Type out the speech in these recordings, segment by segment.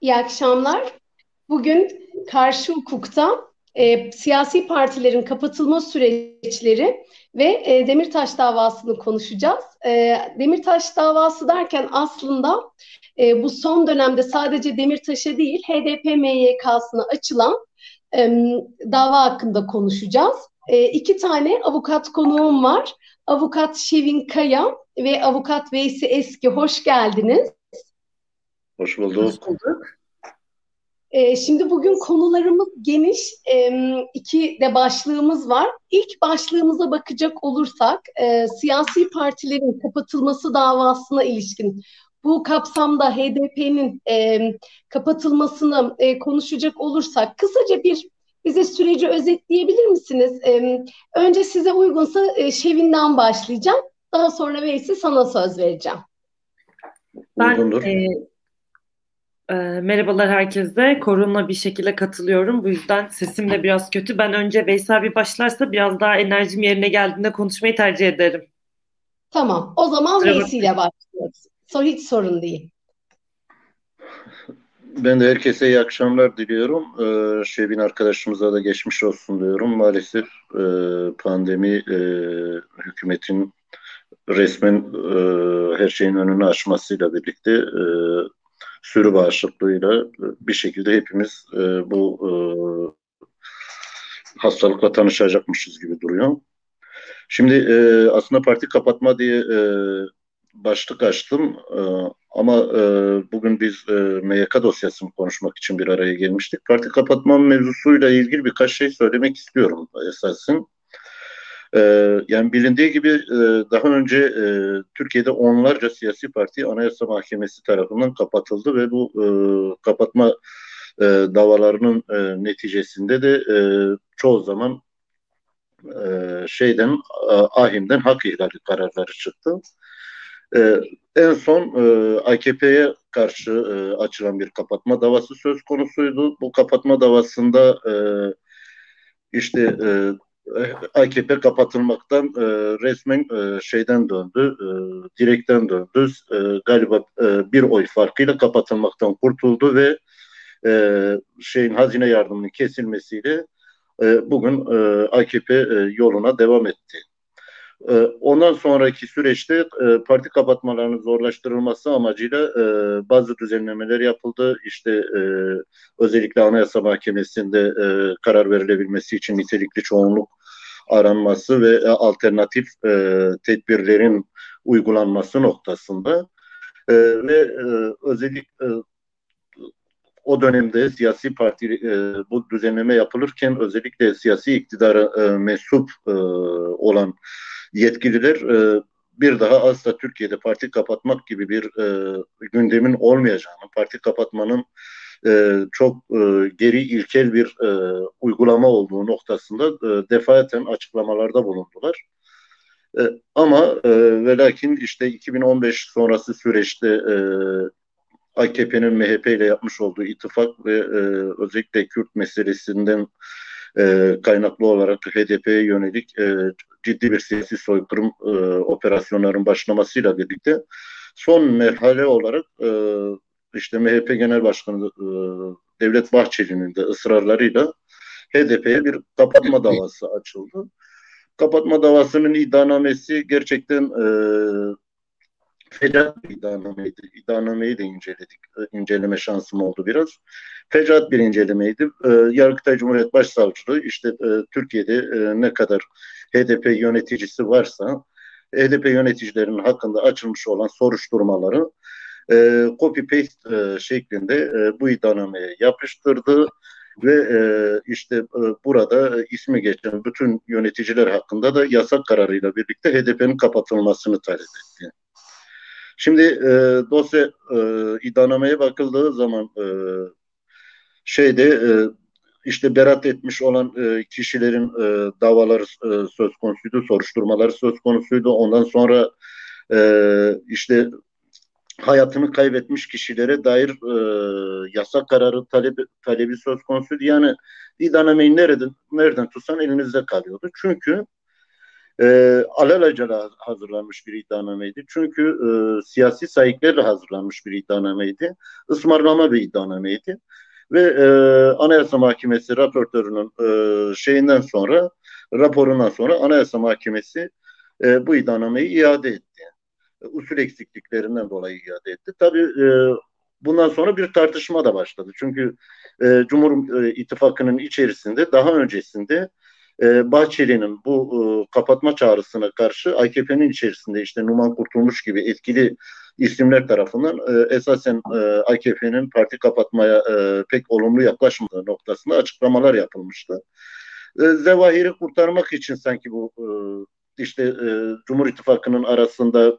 İyi akşamlar. Bugün karşı hukukta e, siyasi partilerin kapatılma süreçleri ve e, Demirtaş davasını konuşacağız. E, Demirtaş davası derken aslında e, bu son dönemde sadece Demirtaş'a değil HDP MYK'sına açılan e, dava hakkında konuşacağız. E, iki tane avukat konuğum var. Avukat Şevin Kaya ve avukat Veysi Eski hoş geldiniz. Hoş bulduk. Hoş bulduk. Ee, şimdi bugün konularımız geniş. Ee, iki de başlığımız var. İlk başlığımıza bakacak olursak e, siyasi partilerin kapatılması davasına ilişkin bu kapsamda HDP'nin e, kapatılmasını e, konuşacak olursak kısaca bir bize süreci özetleyebilir misiniz? E, önce size uygunsa e, Şevin'den başlayacağım. Daha sonra Veysi sana söz vereceğim. Ben e, e, merhabalar herkese. Korona bir şekilde katılıyorum. Bu yüzden sesim de biraz kötü. Ben önce Veysel bir başlarsa biraz daha enerjim yerine geldiğinde konuşmayı tercih ederim. Tamam. O zaman Veysi ile başlıyoruz. So, hiç sorun değil. Ben de herkese iyi akşamlar diliyorum. Ee, Şebin arkadaşımıza da geçmiş olsun diyorum. Maalesef e, pandemi e, hükümetin resmen e, her şeyin önünü açmasıyla birlikte e, sürü bağışıklığıyla bir şekilde hepimiz e, bu e, hastalıkla tanışacakmışız gibi duruyor. Şimdi e, aslında parti kapatma diye e, başlık açtım e, ama e, bugün biz e, MYK dosyasını konuşmak için bir araya gelmiştik. Parti kapatma mevzusuyla ilgili birkaç şey söylemek istiyorum esasın. E, yani bilindiği gibi e, daha önce e, Türkiye'de onlarca siyasi parti Anayasa Mahkemesi tarafından kapatıldı ve bu e, kapatma davalarının neticesinde de çoğu zaman şeyden ahimden hak ihlali kararları çıktı. En son e, AKP'ye karşı açılan bir kapatma davası söz konusuydu. Bu kapatma davasında işte e, AKP kapatılmaktan e, resmen e, şeyden döndü, e, direkten döndü. E, galiba e, bir oy farkıyla kapatılmaktan kurtuldu ve e, şeyin hazine yardımının kesilmesiyle e, bugün e, AKP e, yoluna devam etti. E, ondan sonraki süreçte e, parti kapatmalarının zorlaştırılması amacıyla e, bazı düzenlemeler yapıldı. İşte e, özellikle Anayasa Mahkemesi'nde e, karar verilebilmesi için nitelikli çoğunluk aranması ve e, alternatif e, tedbirlerin uygulanması noktasında. E, ve e, özellikle e, o dönemde siyasi parti e, bu düzenleme yapılırken özellikle siyasi iktidara e, mensup e, olan yetkililer e, bir daha asla Türkiye'de parti kapatmak gibi bir e, gündemin olmayacağını, parti kapatmanın e, çok e, geri ilkel bir e, uygulama olduğu noktasında e, defaten açıklamalarda bulundular. E, ama e, ve lakin işte 2015 sonrası süreçte e, AKP'nin MHP ile yapmış olduğu ittifak ve e, özellikle Kürt meselesinden e, kaynaklı olarak HDP'ye yönelik e, ciddi bir siyasi soykırım e, operasyonların başlamasıyla birlikte son merhale olarak e, işte MHP Genel Başkanı e, Devlet Bahçeli'nin de ısrarlarıyla HDP'ye bir kapatma davası açıldı. Kapatma davasının iddianamesi gerçekten e, fecat bir iddianameydi. İddianameyi de inceledik. E, inceleme şansım oldu biraz. Fecat bir incelemeydi. E, Yargıtay Cumhuriyet Başsavcılığı işte e, Türkiye'de e, ne kadar HDP yöneticisi varsa HDP yöneticilerinin hakkında açılmış olan soruşturmaları e, copy paste e, şeklinde e, bu iddianameye yapıştırdı ve e, işte e, burada e, ismi geçen bütün yöneticiler hakkında da yasak kararıyla birlikte HDP'nin kapatılmasını talep etti. Şimdi e, dosya e, iddianameye bakıldığı zaman e, şeyde e, işte berat etmiş olan e, kişilerin e, davaları e, söz konusuydu, soruşturmaları söz konusuydu. Ondan sonra e, işte hayatını kaybetmiş kişilere dair e, yasa kararı talebi, talebi söz konusuydu. Yani iddianameyi nereden, nereden tutsan elinizde kalıyordu. Çünkü e, alelacele hazırlanmış bir iddianameydi. Çünkü e, siyasi sahiplerle hazırlanmış bir iddianameydi. Ismarlama bir iddianameydi. Ve e, Anayasa Mahkemesi raportörünün e, şeyinden sonra, raporundan sonra Anayasa Mahkemesi e, bu iddianameyi iade etti. E, usul eksikliklerinden dolayı iade etti. Tabii e, bundan sonra bir tartışma da başladı. Çünkü e, Cumhur e, İttifakı'nın içerisinde daha öncesinde e, Bahçeli'nin bu e, kapatma çağrısına karşı AKP'nin içerisinde işte Numan Kurtulmuş gibi etkili isimler tarafından e, esasen e, AKP'nin parti kapatmaya e, pek olumlu yaklaşmadığı noktasında açıklamalar yapılmıştı. E, Zevahir'i kurtarmak için sanki bu e, işte e, Cumhur İttifakı'nın arasında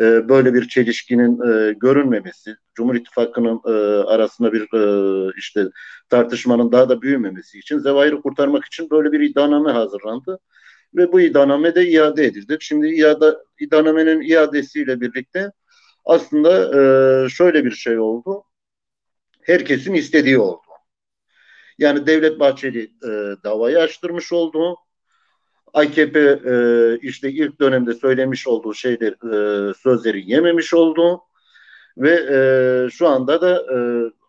e, böyle bir çelişkinin e, görünmemesi, Cumhur İttifakı'nın e, arasında bir e, işte tartışmanın daha da büyümemesi için Zevahir'i kurtarmak için böyle bir iddianame hazırlandı ve bu iddianame de iade edildi. Şimdi iade, iddianamenin iadesiyle birlikte aslında şöyle bir şey oldu. Herkesin istediği oldu. Yani Devlet Bahçeli e, davayı açtırmış oldu. AKP e, işte ilk dönemde söylemiş olduğu şeyler e, sözleri yememiş oldu ve e, şu anda da e,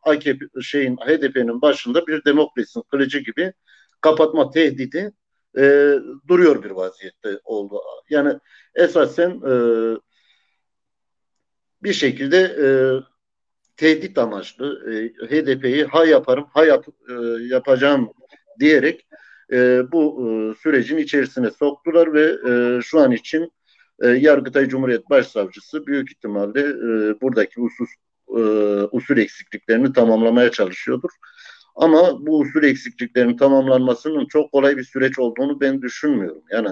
AKP şeyin HDP'nin başında bir demokrasinin kılıcı gibi kapatma tehdidi e, duruyor bir vaziyette oldu. Yani esasen e, bir şekilde e, tehdit amaçlı e, HDP'yi ha yaparım ha yap, e, yapacağım diyerek e, bu e, sürecin içerisine soktular ve e, şu an için e, Yargıtay Cumhuriyet Başsavcısı büyük ihtimalle e, buradaki usus, e, usul eksikliklerini tamamlamaya çalışıyordur. Ama bu usul eksikliklerin tamamlanmasının çok kolay bir süreç olduğunu ben düşünmüyorum. Yani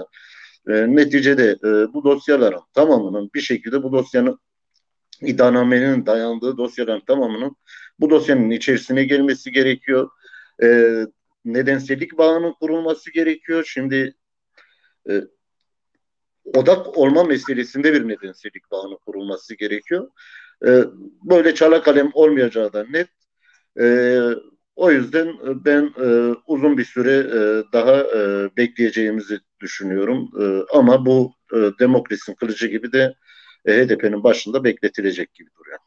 e, neticede e, bu dosyaların tamamının bir şekilde bu dosyanın iddianamenin dayandığı dosyaların tamamının bu dosyanın içerisine gelmesi gerekiyor. E, nedensellik bağının kurulması gerekiyor. Şimdi e, odak olma meselesinde bir nedensellik bağının kurulması gerekiyor. E, böyle çala kalem olmayacağı da net. E, o yüzden ben e, uzun bir süre e, daha e, bekleyeceğimizi düşünüyorum. E, ama bu e, demokrasinin kılıcı gibi de e, HDP'nin başında bekletilecek gibi duruyor.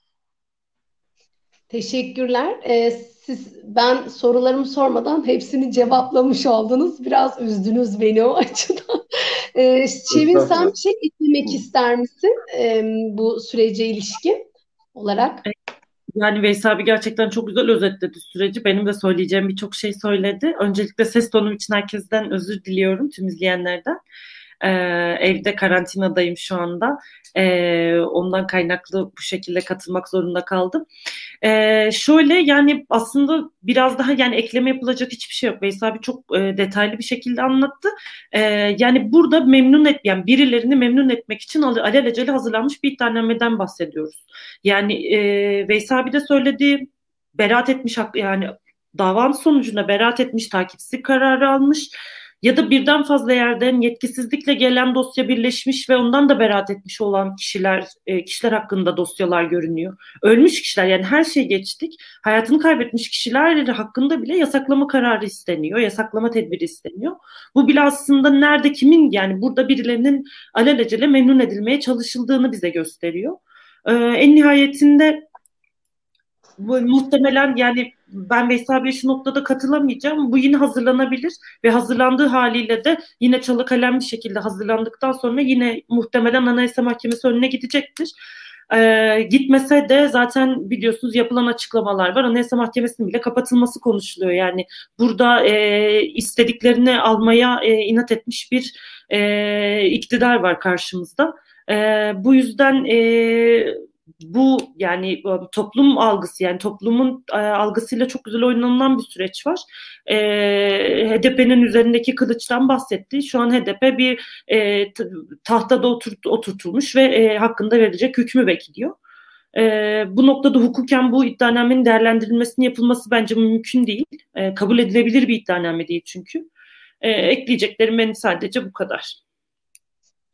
Teşekkürler. Ee, siz ben sorularımı sormadan hepsini cevaplamış oldunuz. Biraz üzdünüz beni o açıdan. Ee, Şevin sen bir şey eklemek ister misin ee, bu sürece ilişkin olarak? Yani Veysel abi gerçekten çok güzel özetledi süreci. Benim de söyleyeceğim birçok şey söyledi. Öncelikle ses tonum için herkesten özür diliyorum tüm izleyenlerden. Ee, evde karantinadayım şu anda. Ee, ondan kaynaklı bu şekilde katılmak zorunda kaldım. Ee, şöyle yani aslında biraz daha yani ekleme yapılacak hiçbir şey yok. Veysel abi çok e, detaylı bir şekilde anlattı. Ee, yani burada memnun et yani birilerini memnun etmek için alelacele hazırlanmış bir iddianameden bahsediyoruz. Yani e, Veysel abi de söylediği beraat etmiş yani davanın sonucunda beraat etmiş takipsizlik kararı almış ya da birden fazla yerden yetkisizlikle gelen dosya birleşmiş ve ondan da beraat etmiş olan kişiler e, kişiler hakkında dosyalar görünüyor. Ölmüş kişiler yani her şey geçtik. Hayatını kaybetmiş kişiler hakkında bile yasaklama kararı isteniyor. Yasaklama tedbiri isteniyor. Bu bile aslında nerede kimin yani burada birilerinin alelacele memnun edilmeye çalışıldığını bize gösteriyor. Ee, en nihayetinde bu muhtemelen yani ben Veysel abiye şu noktada katılamayacağım. Bu yine hazırlanabilir ve hazırlandığı haliyle de yine çalı kalem bir şekilde hazırlandıktan sonra yine muhtemelen Anayasa Mahkemesi önüne gidecektir. Ee, gitmese de zaten biliyorsunuz yapılan açıklamalar var. Anayasa Mahkemesi'nin bile kapatılması konuşuluyor. Yani burada e, istediklerini almaya e, inat etmiş bir e, iktidar var karşımızda. E, bu yüzden e, bu yani e, toplum algısı yani toplumun e, algısıyla çok güzel oynanılan bir süreç var. E, HDP'nin üzerindeki kılıçtan bahsetti. Şu an HDP bir e, tahtada oturt, oturtulmuş ve hakkında verecek hükmü bekliyor. E, bu noktada hukuken bu iddianamenin değerlendirilmesinin yapılması bence mümkün değil. E, kabul edilebilir bir iddianame değil çünkü. E, ekleyeceklerim benim sadece bu kadar.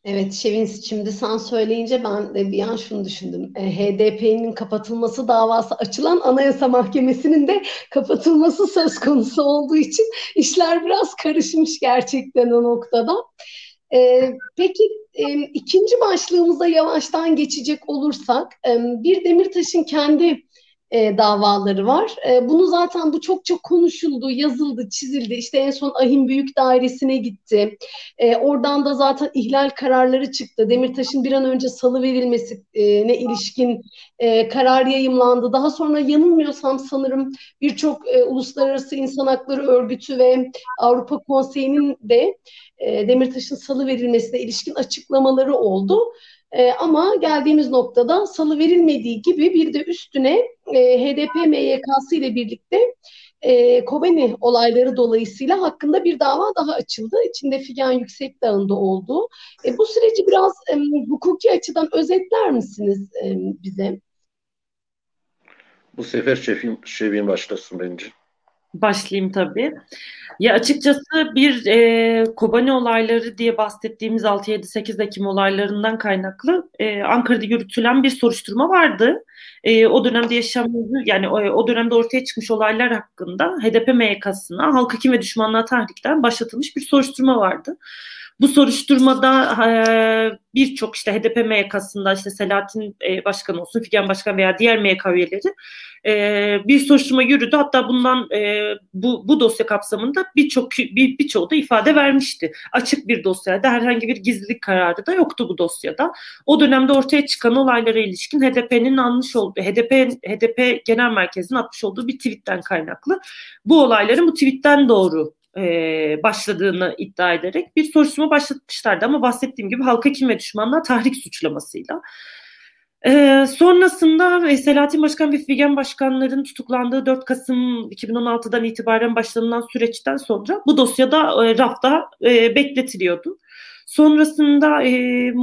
Evet Şevin şimdi sen söyleyince ben de bir an şunu düşündüm. E, HDP'nin kapatılması davası açılan Anayasa Mahkemesi'nin de kapatılması söz konusu olduğu için işler biraz karışmış gerçekten o noktada. E, peki e, ikinci başlığımıza yavaştan geçecek olursak, e, bir Demirtaş'ın kendi e, davaları var. E, bunu zaten bu çok çok konuşuldu, yazıldı, çizildi. İşte en son Ahim Büyük Dairesi'ne gitti. E, oradan da zaten ihlal kararları çıktı. Demirtaş'ın bir an önce salı verilmesine ilişkin e, karar yayımlandı. Daha sonra yanılmıyorsam sanırım birçok e, uluslararası insan hakları örgütü ve Avrupa Konseyi'nin de e, Demirtaş'ın salı verilmesine ilişkin açıklamaları oldu. E, ama geldiğimiz noktada salı verilmediği gibi bir de üstüne e, HDP MYK'sı ile birlikte e, Kobani olayları dolayısıyla hakkında bir dava daha açıldı. İçinde Figen Yüksekdağ'ın da olduğu. E, bu süreci biraz e, hukuki açıdan özetler misiniz e, bize? Bu sefer şefim, şefim başlasın bence. Başlayayım tabii. Ya açıkçası bir e, Kobani olayları diye bahsettiğimiz 6-7-8 Ekim olaylarından kaynaklı e, Ankara'da yürütülen bir soruşturma vardı. E, o dönemde yaşanan yani o, o dönemde ortaya çıkmış olaylar hakkında HDP MYK'sına halk hakim ve düşmanlığa tahrikten başlatılmış bir soruşturma vardı. Bu soruşturmada e, birçok işte HDP MYK'sında işte Selahattin e, Başkan olsun, Figen Başkan veya diğer MYK üyeleri e, bir soruşturma yürüdü. Hatta bundan e, bu, bu dosya kapsamında birçok bir, birçoğu da ifade vermişti. Açık bir dosyaydı. Herhangi bir gizlilik kararı da yoktu bu dosyada. O dönemde ortaya çıkan olaylara ilişkin HDP'nin almış olduğu HDP HDP Genel Merkezi'nin atmış olduğu bir tweetten kaynaklı. Bu olayların bu tweetten doğru e, başladığını iddia ederek bir soruşturma başlatmışlardı ama bahsettiğim gibi halka kim ve düşmanlığa tahrik suçlamasıyla. Ee, sonrasında Selahattin Başkan ve Figen Başkanların tutuklandığı 4 Kasım 2016'dan itibaren başlanılan süreçten sonra bu dosyada e, rafta e, bekletiliyordu. Sonrasında e,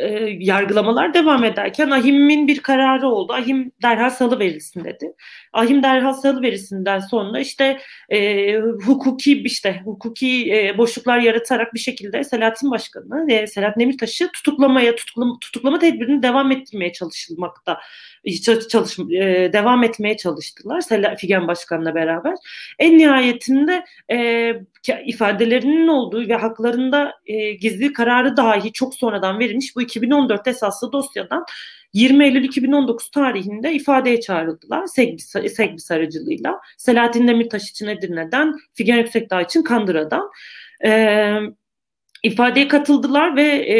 e, yargılamalar devam ederken Ahim'in bir kararı oldu. Ahim derhal salı verilsin dedi. Ahim derhal salı verisinden sonra işte e, hukuki işte hukuki e, boşluklar yaratarak bir şekilde Selahattin Başkanı ve Selahattin Demirtaş'ı tutuklamaya tutuklama, tutuklama tedbirini devam ettirmeye çalışılmakta çalış, e, devam etmeye çalıştılar Figen Başkan'la beraber. En nihayetinde e, ifadelerinin olduğu ve haklarında e, gizli kararı dahi çok sonradan verilmiş bu 2014 esaslı dosyadan 20 Eylül 2019 tarihinde ifadeye çağrıldılar Segbi, Segbi aracılığıyla. Selahattin Demirtaş için Edirne'den, Figen Yüksekdağ için Kandıra'dan. Ee, ifadeye katıldılar ve e,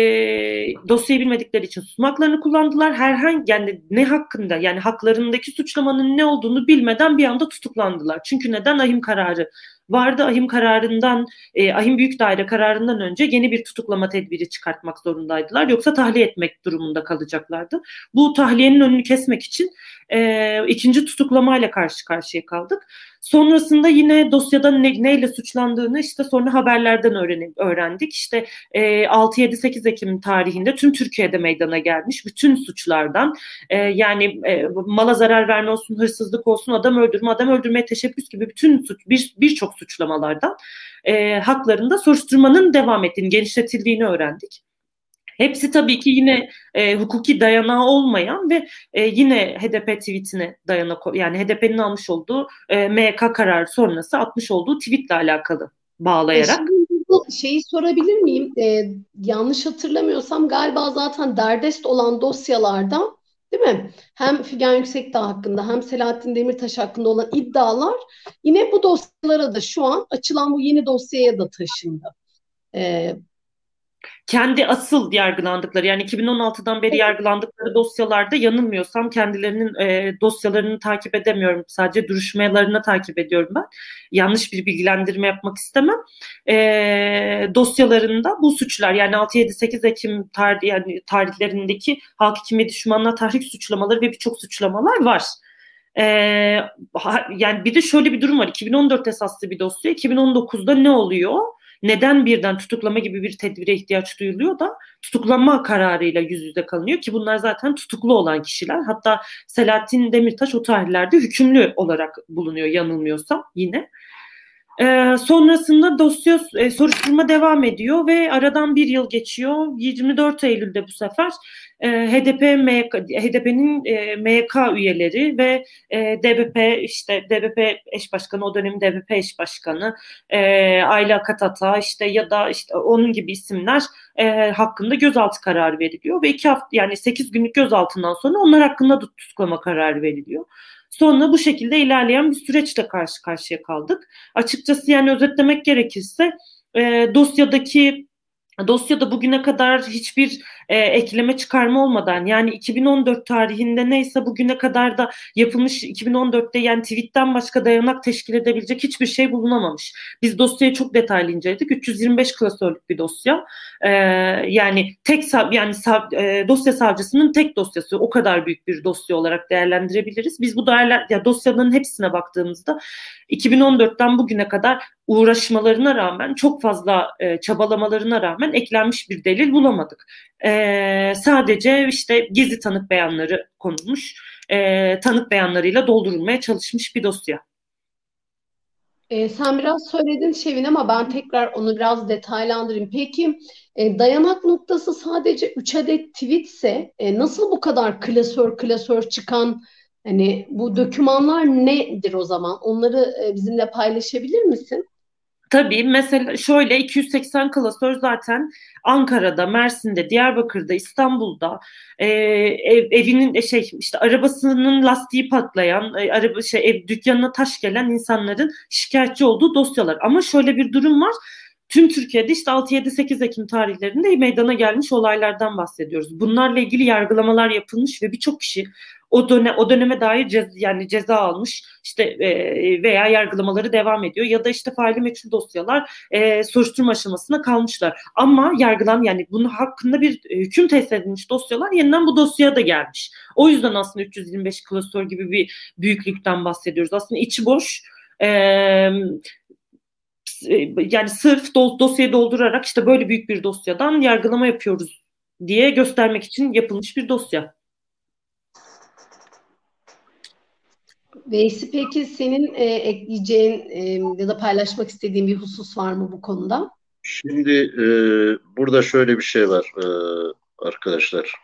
dosyayı bilmedikleri için susmaklarını kullandılar. Herhangi yani ne hakkında yani haklarındaki suçlamanın ne olduğunu bilmeden bir anda tutuklandılar. Çünkü neden ahim kararı vardı. Ahim kararından, e, ahim büyük daire kararından önce yeni bir tutuklama tedbiri çıkartmak zorundaydılar. Yoksa tahliye etmek durumunda kalacaklardı. Bu tahliyenin önünü kesmek için e, ikinci tutuklamayla karşı karşıya kaldık. Sonrasında yine dosyada ne, neyle suçlandığını işte sonra haberlerden öğrenip, öğrendik. İşte e, 6-7-8 Ekim tarihinde tüm Türkiye'de meydana gelmiş bütün suçlardan e, yani e, mala zarar verme olsun, hırsızlık olsun, adam öldürme, adam öldürmeye teşebbüs gibi bütün suç bir birçok suçlamalardan e, haklarında soruşturmanın devam ettiğini, genişletildiğini öğrendik. Hepsi tabii ki yine e, hukuki dayanağı olmayan ve e, yine HDP tweetine dayanak yani HDP'nin almış olduğu e, MK kararı sonrası atmış olduğu tweetle alakalı bağlayarak. E şeyi sorabilir miyim? E, yanlış hatırlamıyorsam galiba zaten derdest olan dosyalardan değil mi? Hem Figen Yüksekdağ hakkında hem Selahattin Demirtaş hakkında olan iddialar yine bu dosyalara da şu an açılan bu yeni dosyaya da taşındı. E, kendi asıl yargılandıkları yani 2016'dan beri yargılandıkları dosyalarda yanılmıyorsam kendilerinin e, dosyalarını takip edemiyorum. Sadece duruşmalarını takip ediyorum ben. Yanlış bir bilgilendirme yapmak istemem. E, dosyalarında bu suçlar yani 6-7-8 Ekim tarih, yani tarihlerindeki halk hükümeti düşmanlığa tahrik suçlamaları ve birçok suçlamalar var. Ee, yani bir de şöyle bir durum var. 2014 esaslı bir dosya. 2019'da ne oluyor? Neden birden tutuklama gibi bir tedbire ihtiyaç duyuluyor da tutuklama kararıyla yüz yüze kalınıyor ki bunlar zaten tutuklu olan kişiler. Hatta Selahattin Demirtaş o tarihlerde hükümlü olarak bulunuyor yanılmıyorsam yine. E, sonrasında dosya e, soruşturma devam ediyor ve aradan bir yıl geçiyor. 24 Eylül'de bu sefer e, HDP MYK, HDP'nin e, MYK üyeleri ve e, DBP işte DBP eş başkanı o dönemin DBP eş başkanı e, Ayla Katata işte ya da işte onun gibi isimler e, hakkında gözaltı kararı veriliyor ve iki hafta yani 8 günlük gözaltından sonra onlar hakkında da tutuklama kararı veriliyor. Sonra bu şekilde ilerleyen bir süreçle karşı karşıya kaldık. Açıkçası yani özetlemek gerekirse e, dosyadaki dosyada bugüne kadar hiçbir e, ekleme çıkarma olmadan yani 2014 tarihinde neyse bugüne kadar da yapılmış 2014'te yani tweetten başka dayanak teşkil edebilecek hiçbir şey bulunamamış. Biz dosyayı çok detaylı inceledik. 325 klasörlük bir dosya. E, yani tek yani e, dosya savcısının tek dosyası o kadar büyük bir dosya olarak değerlendirebiliriz. Biz bu değerler ya dosyaların hepsine baktığımızda 2014'ten bugüne kadar uğraşmalarına rağmen çok fazla e, çabalamalarına rağmen eklenmiş bir delil bulamadık. E, sadece işte gizli tanık beyanları konulmuş, e, tanık beyanlarıyla doldurulmaya çalışmış bir dosya. E, sen biraz söyledin Şevin ama ben tekrar onu biraz detaylandırayım. Peki e, dayanak noktası sadece 3 adet tweetse e, nasıl bu kadar klasör klasör çıkan hani bu dokümanlar nedir o zaman? Onları e, bizimle paylaşabilir misin? Tabii mesela şöyle 280 klasör zaten Ankara'da, Mersin'de, Diyarbakır'da, İstanbul'da e, ev, evinin e, şey işte arabasının lastiği patlayan, e, araba şey ev dükkanına taş gelen insanların şikayetçi olduğu dosyalar. Ama şöyle bir durum var. Tüm Türkiye'de işte 6-7-8 Ekim tarihlerinde meydana gelmiş olaylardan bahsediyoruz. Bunlarla ilgili yargılamalar yapılmış ve birçok kişi o dönem o döneme dair cez, yani ceza almış işte e, veya yargılamaları devam ediyor ya da işte faili meçhul dosyalar e, soruşturma aşamasına kalmışlar. Ama yargılan yani bunun hakkında bir e, hüküm tesis edilmiş dosyalar yeniden bu dosyaya da gelmiş. O yüzden aslında 325 klasör gibi bir büyüklükten bahsediyoruz. Aslında içi boş. E, yani sırf dosyayı doldurarak işte böyle büyük bir dosyadan yargılama yapıyoruz diye göstermek için yapılmış bir dosya. Veysi peki senin e, ekleyeceğin e, ya da paylaşmak istediğin bir husus var mı bu konuda? Şimdi e, burada şöyle bir şey var e, arkadaşlar.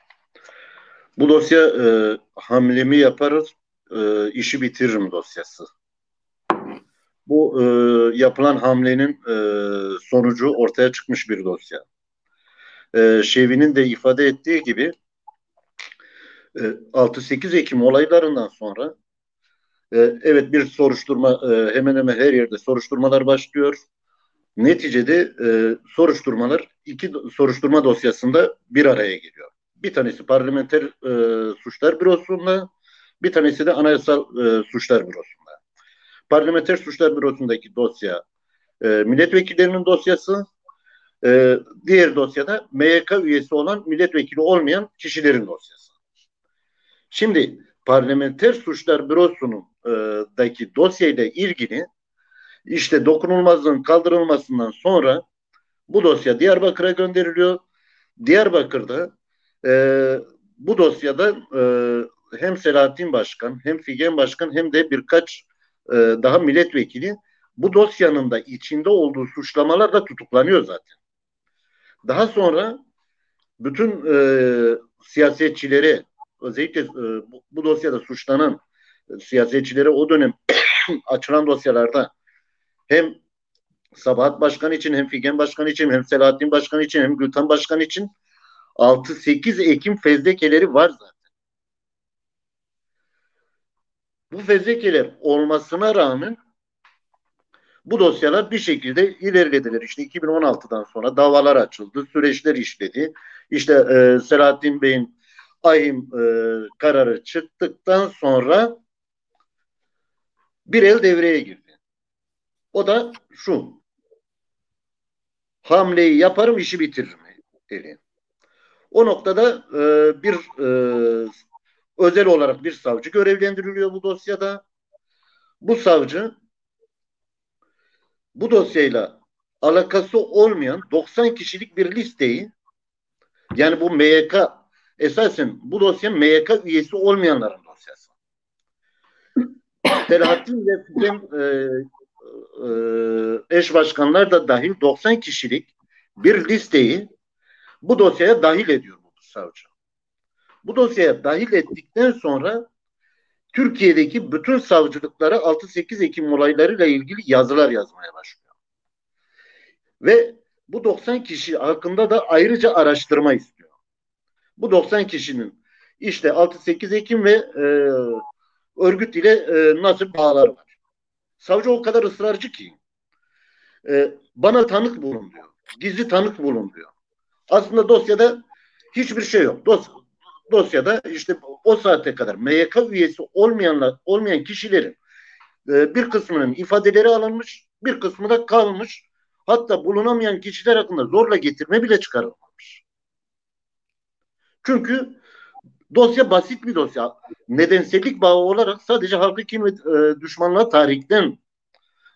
Bu dosya e, hamlemi yaparız, e, işi bitiririm dosyası. Bu e, yapılan hamlenin e, sonucu ortaya çıkmış bir dosya. E, Şevi'nin de ifade ettiği gibi e, 6-8 Ekim olaylarından sonra ee, evet bir soruşturma e, hemen hemen her yerde soruşturmalar başlıyor. Neticede e, soruşturmalar iki soruşturma dosyasında bir araya geliyor. Bir tanesi parlamenter e, suçlar bürosunda, bir tanesi de anayasal suçlar bürosunda. Parlamenter suçlar bürosundaki dosya milletvekillerinin dosyası, diğer dosyada MYK üyesi olan milletvekili olmayan kişilerin dosyası. Şimdi Parlamenter Suçlar Bürosu'nun e, dosyayla ilgili işte dokunulmazlığın kaldırılmasından sonra bu dosya Diyarbakır'a gönderiliyor. Diyarbakır'da e, bu dosyada e, hem Selahattin Başkan hem Figen Başkan hem de birkaç e, daha milletvekili bu dosyanın da içinde olduğu suçlamalarla tutuklanıyor zaten. Daha sonra bütün e, siyasetçileri özellikle e, bu, bu dosyada suçlanan e, siyasetçilere o dönem açılan dosyalarda hem Sabahat Başkan için hem Figen Başkan için hem Selahattin Başkan için hem Gültan Başkan için 6-8 Ekim fezlekeleri var zaten. Bu fezlekeler olmasına rağmen bu dosyalar bir şekilde ilerlediler. İşte 2016'dan sonra davalar açıldı, süreçler işledi. İşte e, Selahattin Bey'in ayım e, kararı çıktıktan sonra bir el devreye girdi. O da şu. Hamleyi yaparım işi bitiririm dedi. O noktada e, bir e, özel olarak bir savcı görevlendiriliyor bu dosyada. Bu savcı bu dosyayla alakası olmayan 90 kişilik bir listeyi yani bu MYK esasen bu dosya MYK üyesi olmayanların dosyası. Selahattin ve Fidem e, e, eş başkanlar da dahil 90 kişilik bir listeyi bu dosyaya dahil ediyor bu savcı. Bu dosyaya dahil ettikten sonra Türkiye'deki bütün savcılıklara 6-8 Ekim olaylarıyla ilgili yazılar yazmaya başlıyor. Ve bu 90 kişi hakkında da ayrıca araştırma istiyor. Bu 90 kişinin işte 6-8 Ekim ve e, örgüt ile e, nasıl bağlar var. Savcı o kadar ısrarcı ki e, bana tanık bulun diyor. Gizli tanık bulun diyor. Aslında dosyada hiçbir şey yok. Dos dosyada işte o saate kadar MYK üyesi olmayanlar olmayan kişilerin e, bir kısmının ifadeleri alınmış, bir kısmı da kalmış. Hatta bulunamayan kişiler hakkında zorla getirme bile çıkarılmamış. Çünkü dosya basit bir dosya. Nedensellik bağı olarak sadece halkı kim ve e, düşmanlığa tarihten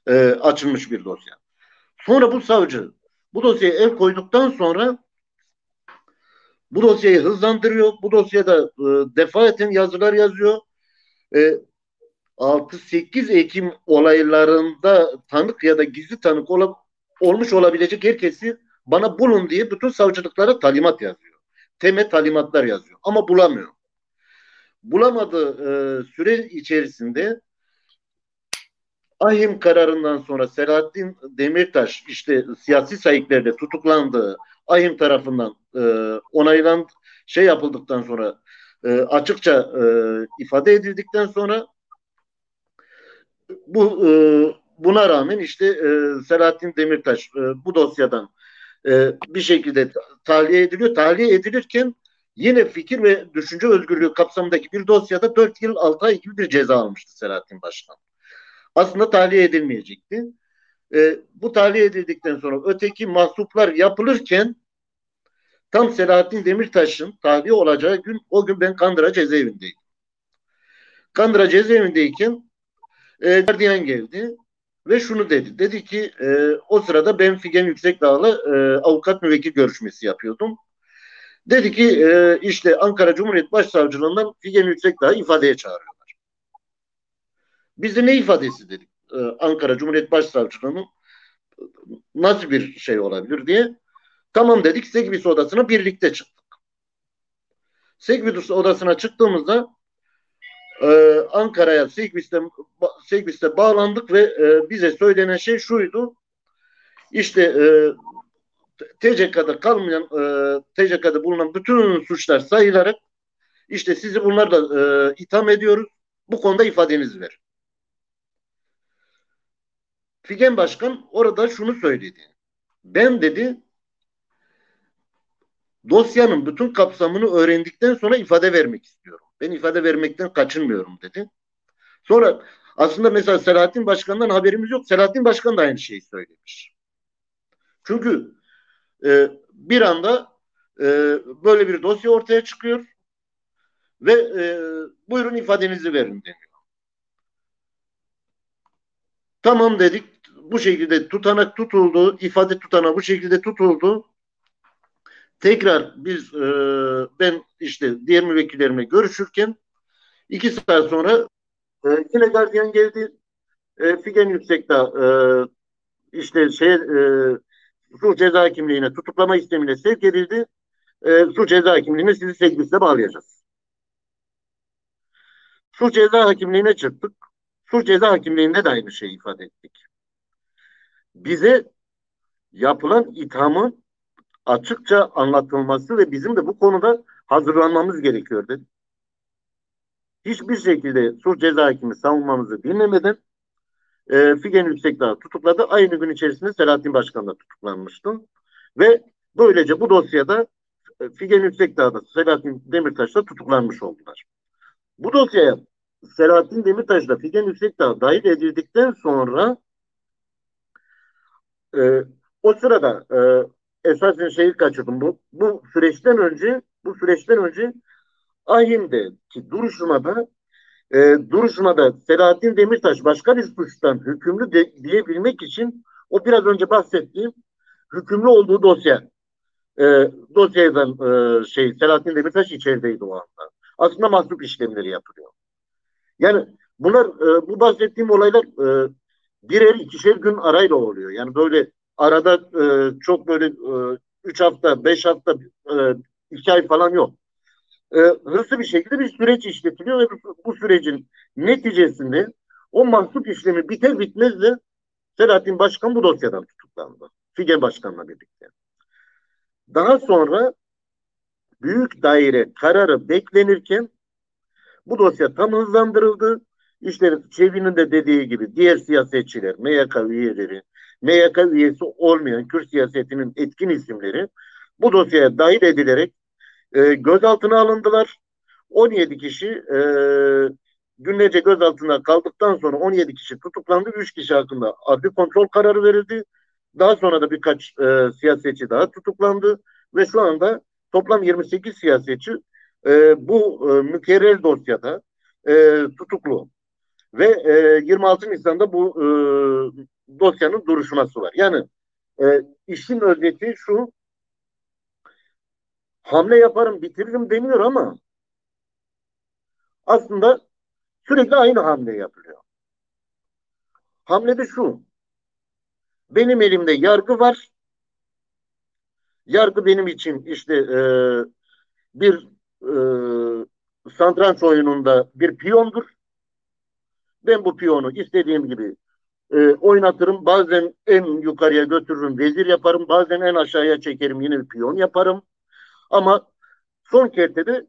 e, açılmış bir dosya. Sonra bu savcı bu dosyaya el koyduktan sonra bu dosyayı hızlandırıyor. Bu dosyada e, defaten yazılar yazıyor. E, 6-8 Ekim olaylarında tanık ya da gizli tanık ol, olmuş olabilecek herkesi bana bulun diye bütün savcılıklara talimat yazıyor. Teme talimatlar yazıyor ama bulamıyor. Bulamadığı e, süre içerisinde Ahim kararından sonra Selahattin Demirtaş işte siyasi sahiplerle tutuklandığı Ahim tarafından e, onaylan şey yapıldıktan sonra e, açıkça e, ifade edildikten sonra bu e, buna rağmen işte e, Selahattin Demirtaş e, bu dosyadan e, bir şekilde tahliye ediliyor. Tahliye edilirken yine fikir ve düşünce özgürlüğü kapsamındaki bir dosyada 4 yıl 6 ay gibi bir ceza almıştı Selahattin Başkan. Aslında tahliye edilmeyecekti. E, bu tahliye edildikten sonra öteki mahsuplar yapılırken tam Selahattin Demirtaş'ın tahliye olacağı gün o gün ben Kandıra cezaevindeydim. Kandıra cezaevindeyken e, gardiyan geldi ve şunu dedi. Dedi ki e, o sırada ben Figen Yüksekdağ'la e, avukat müvekkil görüşmesi yapıyordum. Dedi ki e, işte Ankara Cumhuriyet Başsavcılığından Figen Yüksekdağ'ı ifadeye çağırıyorlar. Biz de ne ifadesi dedik. E, Ankara Cumhuriyet Başsavcılığı'nın nasıl bir şey olabilir diye. Tamam dedik Segbis odasına birlikte çıktık. Segbis odasına çıktığımızda e, Ankara'ya Segbis'te, Segbis'te bağlandık ve e, bize söylenen şey şuydu. İşte e, TCK'da kalmayan e, TCK'da bulunan bütün suçlar sayılarak işte sizi bunlarla e, itham ediyoruz. Bu konuda ifadenizi ver. Figen Başkan orada şunu söyledi. Ben dedi dosyanın bütün kapsamını öğrendikten sonra ifade vermek istiyorum. Ben ifade vermekten kaçınmıyorum dedi. Sonra aslında mesela Selahattin Başkan'dan haberimiz yok. Selahattin Başkan da aynı şeyi söylemiş. Çünkü e, bir anda e, böyle bir dosya ortaya çıkıyor ve e, buyurun ifadenizi verin deniyor. Tamam dedik. Bu şekilde tutanak tutuldu. ifade tutanağı bu şekilde tutuldu. Tekrar biz e, ben işte diğer müvekkillerimle görüşürken iki saat sonra e, yine gardiyan geldi. E, Figen Yüksek'ta e, işte şey e, suç ceza hakimliğine tutuklama istemine sevk edildi. E, suç ceza hakimliğine sizi sevgilisine bağlayacağız. Suç ceza hakimliğine çıktık. Suç ceza hakimliğinde de aynı şeyi ifade ettik. Bize yapılan ithamın açıkça anlatılması ve bizim de bu konuda hazırlanmamız gerekiyor dedi. Hiçbir şekilde suç ceza hakimi savunmamızı dinlemeden e, Figen Yüksekdağ tutukladı. Aynı gün içerisinde Selahattin Başkan da tutuklanmıştı. Ve böylece bu dosyada e, Figen Yüksekdağ'da Selahattin Demirtaş da tutuklanmış oldular. Bu dosyaya Selahattin Demirtaş da Figen Yüksekdağ dahil edildikten sonra e, o sırada e, esasen şeyi kaçırdım. Bu, bu süreçten önce bu süreçten önce Ahim'deki duruşmada e, duruşmada Selahattin Demirtaş başka bir suçtan hükümlü de, diyebilmek için o biraz önce bahsettiğim hükümlü olduğu dosya e, dosyadan e, şey Selahattin Demirtaş içerideydi o anda. Aslında mahsup işlemleri yapılıyor. Yani bunlar e, bu bahsettiğim olaylar e, birer ikişer gün arayla oluyor. Yani böyle arada e, çok böyle e, üç hafta, beş hafta, e, iki ay falan yok. E, hızlı bir şekilde bir süreç işletiliyor ve bu, bu sürecin neticesinde o mahsup işlemi biter bitmez de Selahattin Başkan bu dosyadan tutuklandı. Figen Başkan'la birlikte. Daha sonra büyük daire kararı beklenirken bu dosya tam hızlandırıldı. İşte Çevi'nin de dediği gibi diğer siyasetçiler, MYK üyeleri, MYK üyesi olmayan Kürt siyasetinin etkin isimleri bu dosyaya dahil edilerek e, gözaltına alındılar. 17 kişi e, günlerce gözaltına kaldıktan sonra 17 kişi tutuklandı. 3 kişi hakkında adli kontrol kararı verildi. Daha sonra da birkaç e, siyasetçi daha tutuklandı ve şu anda toplam 28 siyasetçi e, bu e, mükerrer dosyada e, tutuklu. Ve e, 26 Nisan'da bu e, dosyanın duruşması var. Yani e, işin özeti şu hamle yaparım bitiririm deniyor ama aslında sürekli aynı hamle yapılıyor. Hamle de şu benim elimde yargı var yargı benim için işte e, bir e, santranç oyununda bir piyondur. Ben bu piyonu istediğim gibi e, oynatırım. Bazen en yukarıya götürürüm, vezir yaparım. Bazen en aşağıya çekerim, yine bir piyon yaparım. Ama son kertede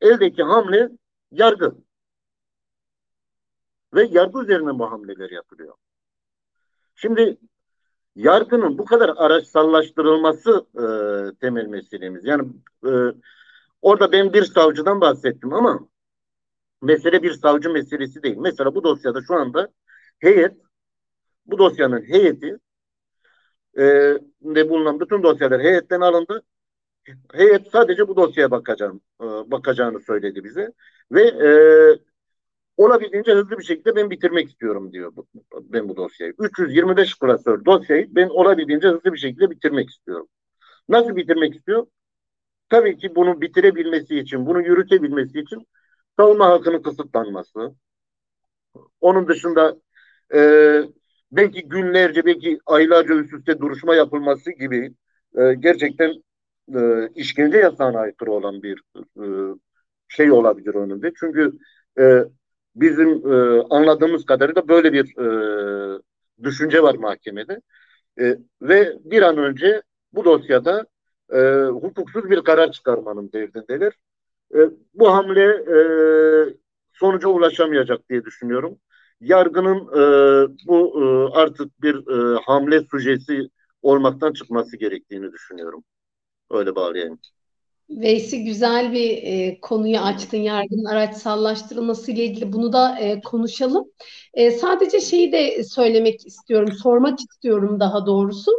eldeki hamle yargı. Ve yargı üzerine bu hamleler yapılıyor. Şimdi yargının bu kadar araçsallaştırılması e, temel meselemiz. Yani e, orada ben bir savcıdan bahsettim ama mesele bir savcı meselesi değil. Mesela bu dosyada şu anda heyet, bu dosyanın heyeti e, de bulunan bütün dosyalar heyetten alındı. Heyet sadece bu dosyaya bakacağım, e, bakacağını söyledi bize ve e, olabildiğince hızlı bir şekilde ben bitirmek istiyorum diyor bu, ben bu dosyayı. 325 klasör dosyayı ben olabildiğince hızlı bir şekilde bitirmek istiyorum. Nasıl bitirmek istiyor? Tabii ki bunu bitirebilmesi için, bunu yürütebilmesi için savunma hakkının kısıtlanması. Onun dışında e, belki günlerce, belki aylarca üst üste duruşma yapılması gibi e, gerçekten e, işkence yasağına aykırı olan bir e, şey olabilir önünde. Çünkü e, bizim e, anladığımız kadarıyla böyle bir e, düşünce var mahkemede. E, ve bir an önce bu dosyada e, hukuksuz bir karar çıkarmanın derdindeler. E, bu hamle e, sonuca ulaşamayacak diye düşünüyorum. Yargının e, bu e, artık bir e, hamle sujesi olmaktan çıkması gerektiğini düşünüyorum. Öyle bağlayayım. Veysi güzel bir e, konuyu açtın yargının araçsallaştırılması ile ilgili bunu da e, konuşalım. E, sadece şeyi de söylemek istiyorum, sormak istiyorum daha doğrusu.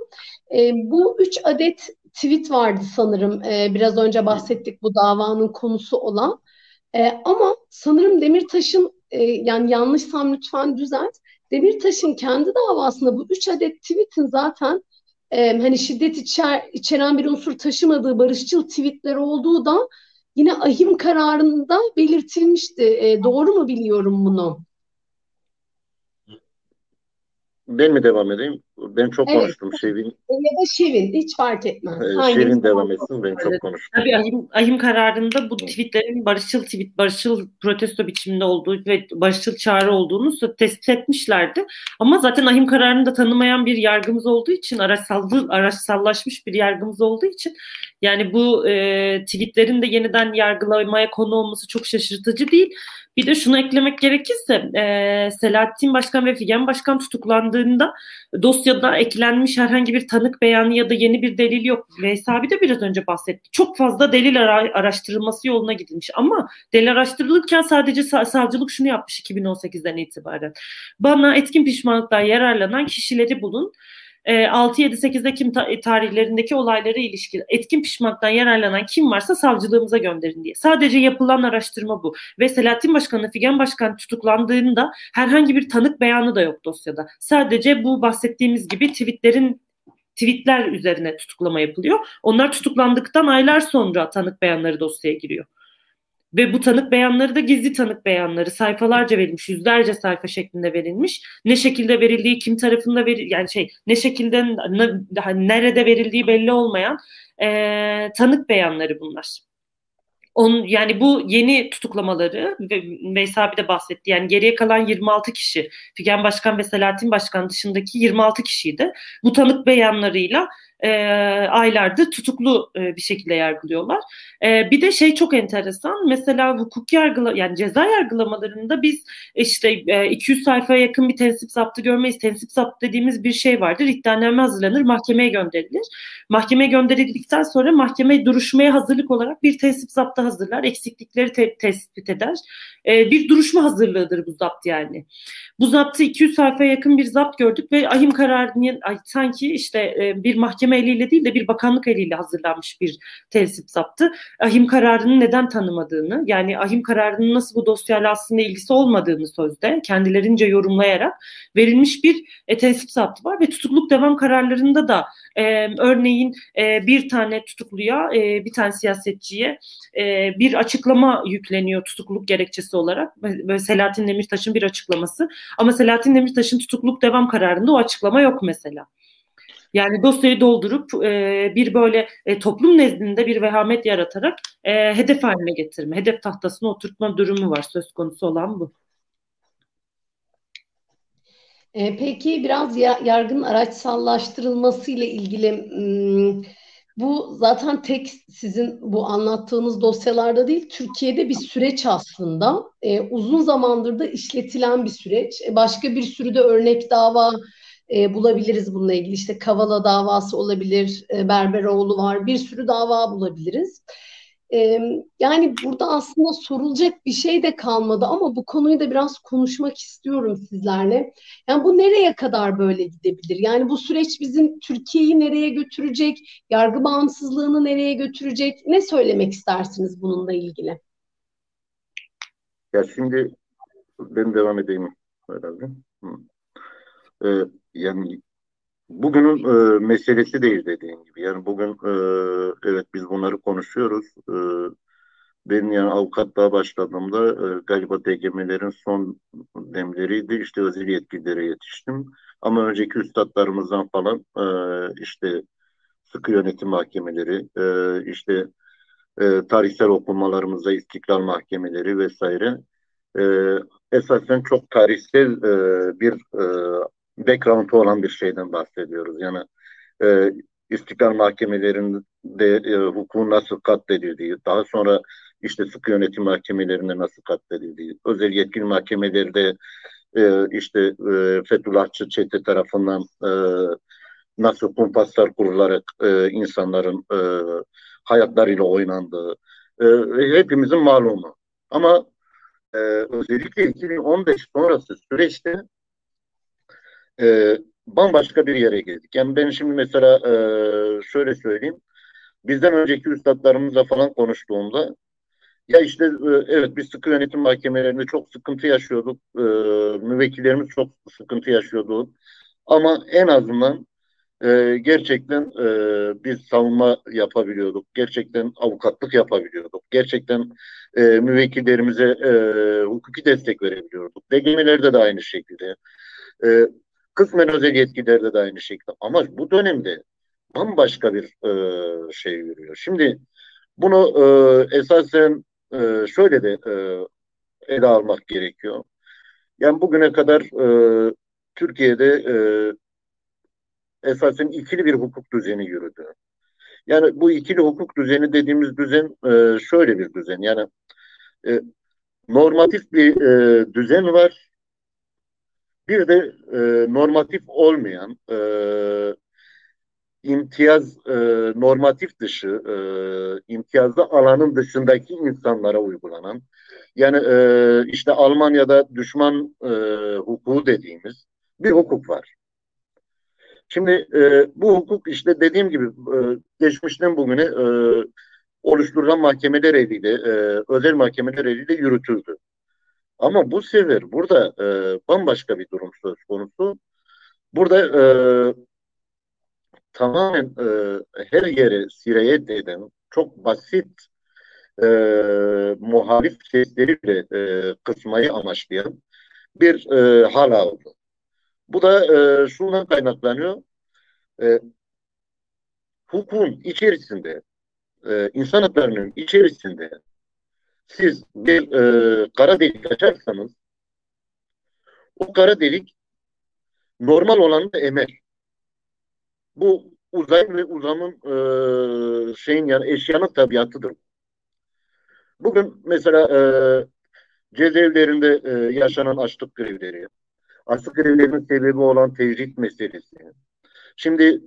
E, bu üç adet tweet vardı sanırım. E, biraz önce bahsettik bu davanın konusu olan. E, ama sanırım Demirtaş'ın e, yani yanlışsam lütfen düzelt. Demirtaş'ın kendi davasında bu üç adet tweet'in zaten e, hani şiddet içer, içeren bir unsur taşımadığı barışçıl tweetler olduğu da yine ahim kararında belirtilmişti. E, doğru mu biliyorum bunu? Ben mi devam edeyim? Ben çok evet. konuştum Şevin. Ya da Şevin hiç fark etmez. Evet, Şevin devam etsin ben çok konuştum. Tabii ahim, ahim kararında bu tweetlerin barışçıl tweet, barışçıl protesto biçiminde olduğu ve barışçıl çağrı olduğunu tespit etmişlerdi. Ama zaten ahim kararını da tanımayan bir yargımız olduğu için araçsallı, araçsallaşmış bir yargımız olduğu için yani bu e, tweetlerin de yeniden yargılamaya konu olması çok şaşırtıcı değil. Bir de şunu eklemek gerekirse e, Selahattin Başkan ve Figen Başkan tutuklandığında dosyada eklenmiş herhangi bir tanık beyanı ya da yeni bir delil yok. Veys abi de biraz önce bahsetti. Çok fazla delil ara- araştırılması yoluna gidilmiş ama delil araştırılırken sadece sa- savcılık şunu yapmış 2018'den itibaren. Bana etkin pişmanlıktan yararlanan kişileri bulun 6-7-8 ee, Ekim tarihlerindeki olaylara ilişkin etkin pişmanlıktan yararlanan kim varsa savcılığımıza gönderin diye. Sadece yapılan araştırma bu. Ve Selahattin Başkan'la Figen Başkan tutuklandığında herhangi bir tanık beyanı da yok dosyada. Sadece bu bahsettiğimiz gibi tweetlerin tweetler üzerine tutuklama yapılıyor. Onlar tutuklandıktan aylar sonra tanık beyanları dosyaya giriyor. Ve bu tanık beyanları da gizli tanık beyanları sayfalarca verilmiş, yüzlerce sayfa şeklinde verilmiş. Ne şekilde verildiği, kim tarafında veril yani şey ne şekilde ne, nerede verildiği belli olmayan e, tanık beyanları bunlar. On, yani bu yeni tutuklamaları ve Veysel abi de bahsetti. Yani geriye kalan 26 kişi, Figen Başkan ve Selahattin Başkan dışındaki 26 kişiydi. Bu tanık beyanlarıyla e, aylardır tutuklu e, bir şekilde yargılıyorlar. E, bir de şey çok enteresan. Mesela hukuk yargıla yani ceza yargılamalarında biz işte e, 200 sayfaya yakın bir tensip zaptı görmeyiz. Tensip zapt dediğimiz bir şey vardır. İddianame hazırlanır, mahkemeye gönderilir. Mahkemeye gönderildikten sonra mahkeme duruşmaya hazırlık olarak bir tensip zaptı hazırlar. Eksiklikleri te- tespit eder. E, bir duruşma hazırlığıdır bu zapt yani. Bu zaptı 200 sayfaya yakın bir zapt gördük ve ahim kararını sanki işte e, bir mahkeme eliyle değil de bir bakanlık eliyle hazırlanmış bir tensip zaptı. Ahim kararını neden tanımadığını yani ahim kararının nasıl bu dosyayla aslında ilgisi olmadığını sözde kendilerince yorumlayarak verilmiş bir e, tensip zaptı var ve tutukluk devam kararlarında da e, örneğin e, bir tane tutukluya e, bir tane siyasetçiye e, bir açıklama yükleniyor tutukluluk gerekçesi olarak. Böyle Selahattin Demirtaş'ın bir açıklaması. Ama Selahattin Demirtaş'ın tutukluk devam kararında o açıklama yok mesela. Yani dosyayı doldurup e, bir böyle e, toplum nezdinde bir vehamet yaratarak e, hedef haline getirme, hedef tahtasına oturtma durumu var söz konusu olan bu. E, peki biraz ya, yargının araçsallaştırılması ile ilgili hmm, bu zaten tek sizin bu anlattığınız dosyalarda değil, Türkiye'de bir süreç aslında. E, uzun zamandır da işletilen bir süreç. E, başka bir sürü de örnek dava e, bulabiliriz bununla ilgili. İşte Kavala davası olabilir, e, Berberoğlu var, bir sürü dava bulabiliriz. E, yani burada aslında sorulacak bir şey de kalmadı ama bu konuyu da biraz konuşmak istiyorum sizlerle. Yani bu nereye kadar böyle gidebilir? Yani bu süreç bizim Türkiye'yi nereye götürecek? Yargı bağımsızlığını nereye götürecek? Ne söylemek istersiniz bununla ilgili? Ya şimdi ben devam edeyim herhalde. Hı. Ee, yani bugünün e, meselesi değil dediğin gibi. Yani bugün e, evet biz bunları konuşuyoruz. E, ben yani avukatlığa başladığımda e, galiba DGM'lerin son demleriydi. İşte özel yetkililere yetiştim. Ama önceki üstadlarımızdan falan e, işte sıkı yönetim mahkemeleri, e, işte e, tarihsel okumalarımızda istiklal mahkemeleri vesaire e, esasen çok tarihsel e, bir e, background'u olan bir şeyden bahsediyoruz. Yani e, istiklal mahkemelerinde e, hukukun nasıl katledildiği, daha sonra işte sıkı yönetim mahkemelerinde nasıl katledildiği, özel yetkili mahkemelerde e, işte e, Fethullahçı çete tarafından e, nasıl kumpaslar kurularak e, insanların e, hayatlarıyla oynandığı e, hepimizin malumu. Ama e, özellikle 2015 sonrası süreçte e, bambaşka bir yere geldik. Yani ben şimdi mesela e, şöyle söyleyeyim. Bizden önceki üstadlarımızla falan konuştuğumda ya işte e, evet biz sıkı yönetim mahkemelerinde çok sıkıntı yaşıyorduk. E, müvekkillerimiz çok sıkıntı yaşıyordu. Ama en azından e, gerçekten e, biz savunma yapabiliyorduk. Gerçekten avukatlık yapabiliyorduk. Gerçekten e, müvekkillerimize e, hukuki destek verebiliyorduk. DGM'lerde de aynı şekilde. E, Kısmen özel yetkililerde de aynı şekilde. Ama bu dönemde bambaşka bir e, şey yürüyor. Şimdi bunu e, esasen e, şöyle de e, ele almak gerekiyor. Yani bugüne kadar e, Türkiye'de e, esasen ikili bir hukuk düzeni yürüdü. Yani bu ikili hukuk düzeni dediğimiz düzen e, şöyle bir düzen. Yani e, normatif bir e, düzen var bir de e, normatif olmayan e, imtiyaz e, normatif dışı e, imtiyazlı alanın dışındaki insanlara uygulanan yani e, işte Almanya'da düşman e, hukuku dediğimiz bir hukuk var. Şimdi e, bu hukuk işte dediğim gibi e, geçmişten bugüne e, oluşturulan mahkemeler eliyle, e, özel mahkemeler eliyle yürütüldü. Ama bu sefer burada e, bambaşka bir durum söz konusu. Burada e, tamamen e, her yere sirayet eden çok basit e, muhalif sesleri bile e, kısmayı amaçlayan bir e, hal aldı. Bu da e, şundan kaynaklanıyor. E, hukukun içerisinde, e, insan haklarının içerisinde siz bir e, kara delik açarsanız o kara delik normal olanı da emer. Bu uzay ve uzamın e, şeyin yani eşyanın tabiatıdır. Bugün mesela e, cezaevlerinde e, yaşanan açlık grevleri, açlık grevlerinin sebebi olan tecrit meselesi. Şimdi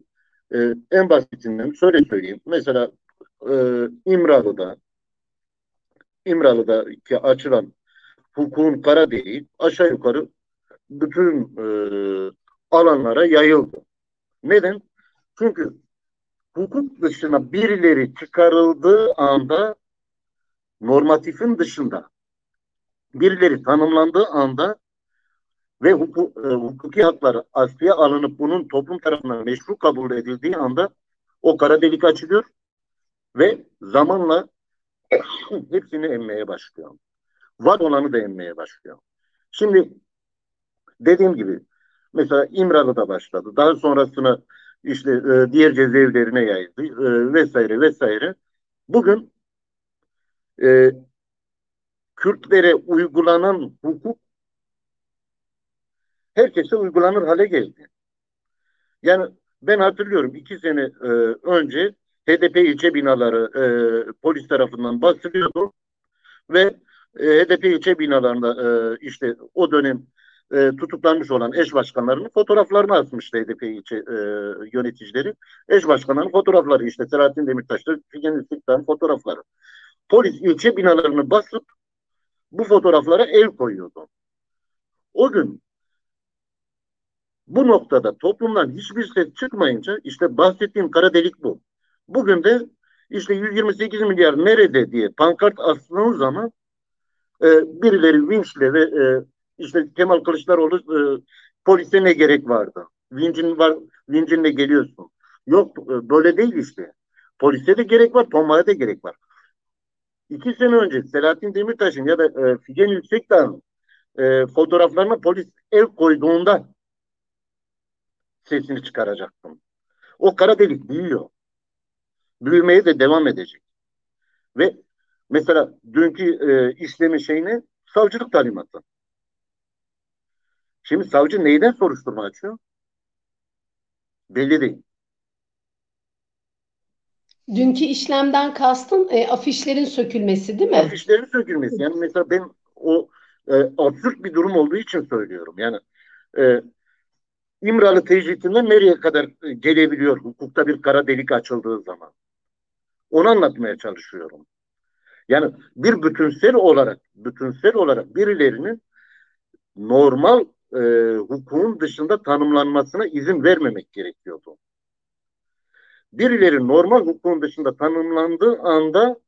e, en basitinden şöyle söyleyeyim. Mesela e, İmralı'da İmralı'daki açılan hukukun kara deliği aşağı yukarı bütün e, alanlara yayıldı. Neden? Çünkü hukuk dışına birileri çıkarıldığı anda normatifin dışında birileri tanımlandığı anda ve hukuk, e, hukuki haklar askıya alınıp bunun toplum tarafından meşru kabul edildiği anda o kara delik açılıyor ve zamanla hepsini emmeye başlıyor. Var olanı da emmeye başlıyor. Şimdi dediğim gibi mesela İmralı'da başladı. Daha sonrasını işte e, diğer cezaevlerine yayıldı e, vesaire vesaire. Bugün e, Kürtlere uygulanan hukuk herkese uygulanır hale geldi. Yani ben hatırlıyorum iki sene e, önce HDP ilçe binaları e, polis tarafından basılıyordu ve e, HDP ilçe binalarında e, işte o dönem e, tutuklanmış olan eş başkanlarının fotoğraflarını asmıştı HDP ilçe e, yöneticileri. Eş başkanların fotoğrafları işte Selahattin Demirtaş'ta Figen İstiklal'in fotoğrafları. Polis ilçe binalarını basıp bu fotoğraflara el koyuyordu. O gün bu noktada toplumdan hiçbir ses çıkmayınca işte bahsettiğim kara delik bu. Bugün de işte 128 milyar nerede diye pankart astığınız zaman e, birileri vinçle ve e, işte Kemal Kılıçdaroğlu e, polise ne gerek vardı? Vincin var, vincinle geliyorsun. Yok e, böyle değil işte. Polise de gerek var, tomaya da gerek var. İki sene önce Selahattin Demirtaş'ın ya da e, Figen Yüksekdağ'ın e, fotoğraflarına polis el koyduğunda sesini çıkaracaktım. O kara delik büyüyor. Büyümeye de devam edecek. Ve mesela dünkü e, işlemi şeyine savcılık talimatı. Şimdi savcı neyden soruşturma açıyor? Belli değil. Dünkü işlemden kastın e, afişlerin sökülmesi değil mi? Afişlerin sökülmesi. Yani mesela ben o e, absürt bir durum olduğu için söylüyorum. Yani e, İmralı tecritinden nereye kadar e, gelebiliyor hukukta bir kara delik açıldığı zaman? Onu anlatmaya çalışıyorum. Yani bir bütünsel olarak bütünsel olarak birilerinin normal e, hukukun dışında tanımlanmasına izin vermemek gerekiyordu. Birileri normal hukukun dışında tanımlandığı anda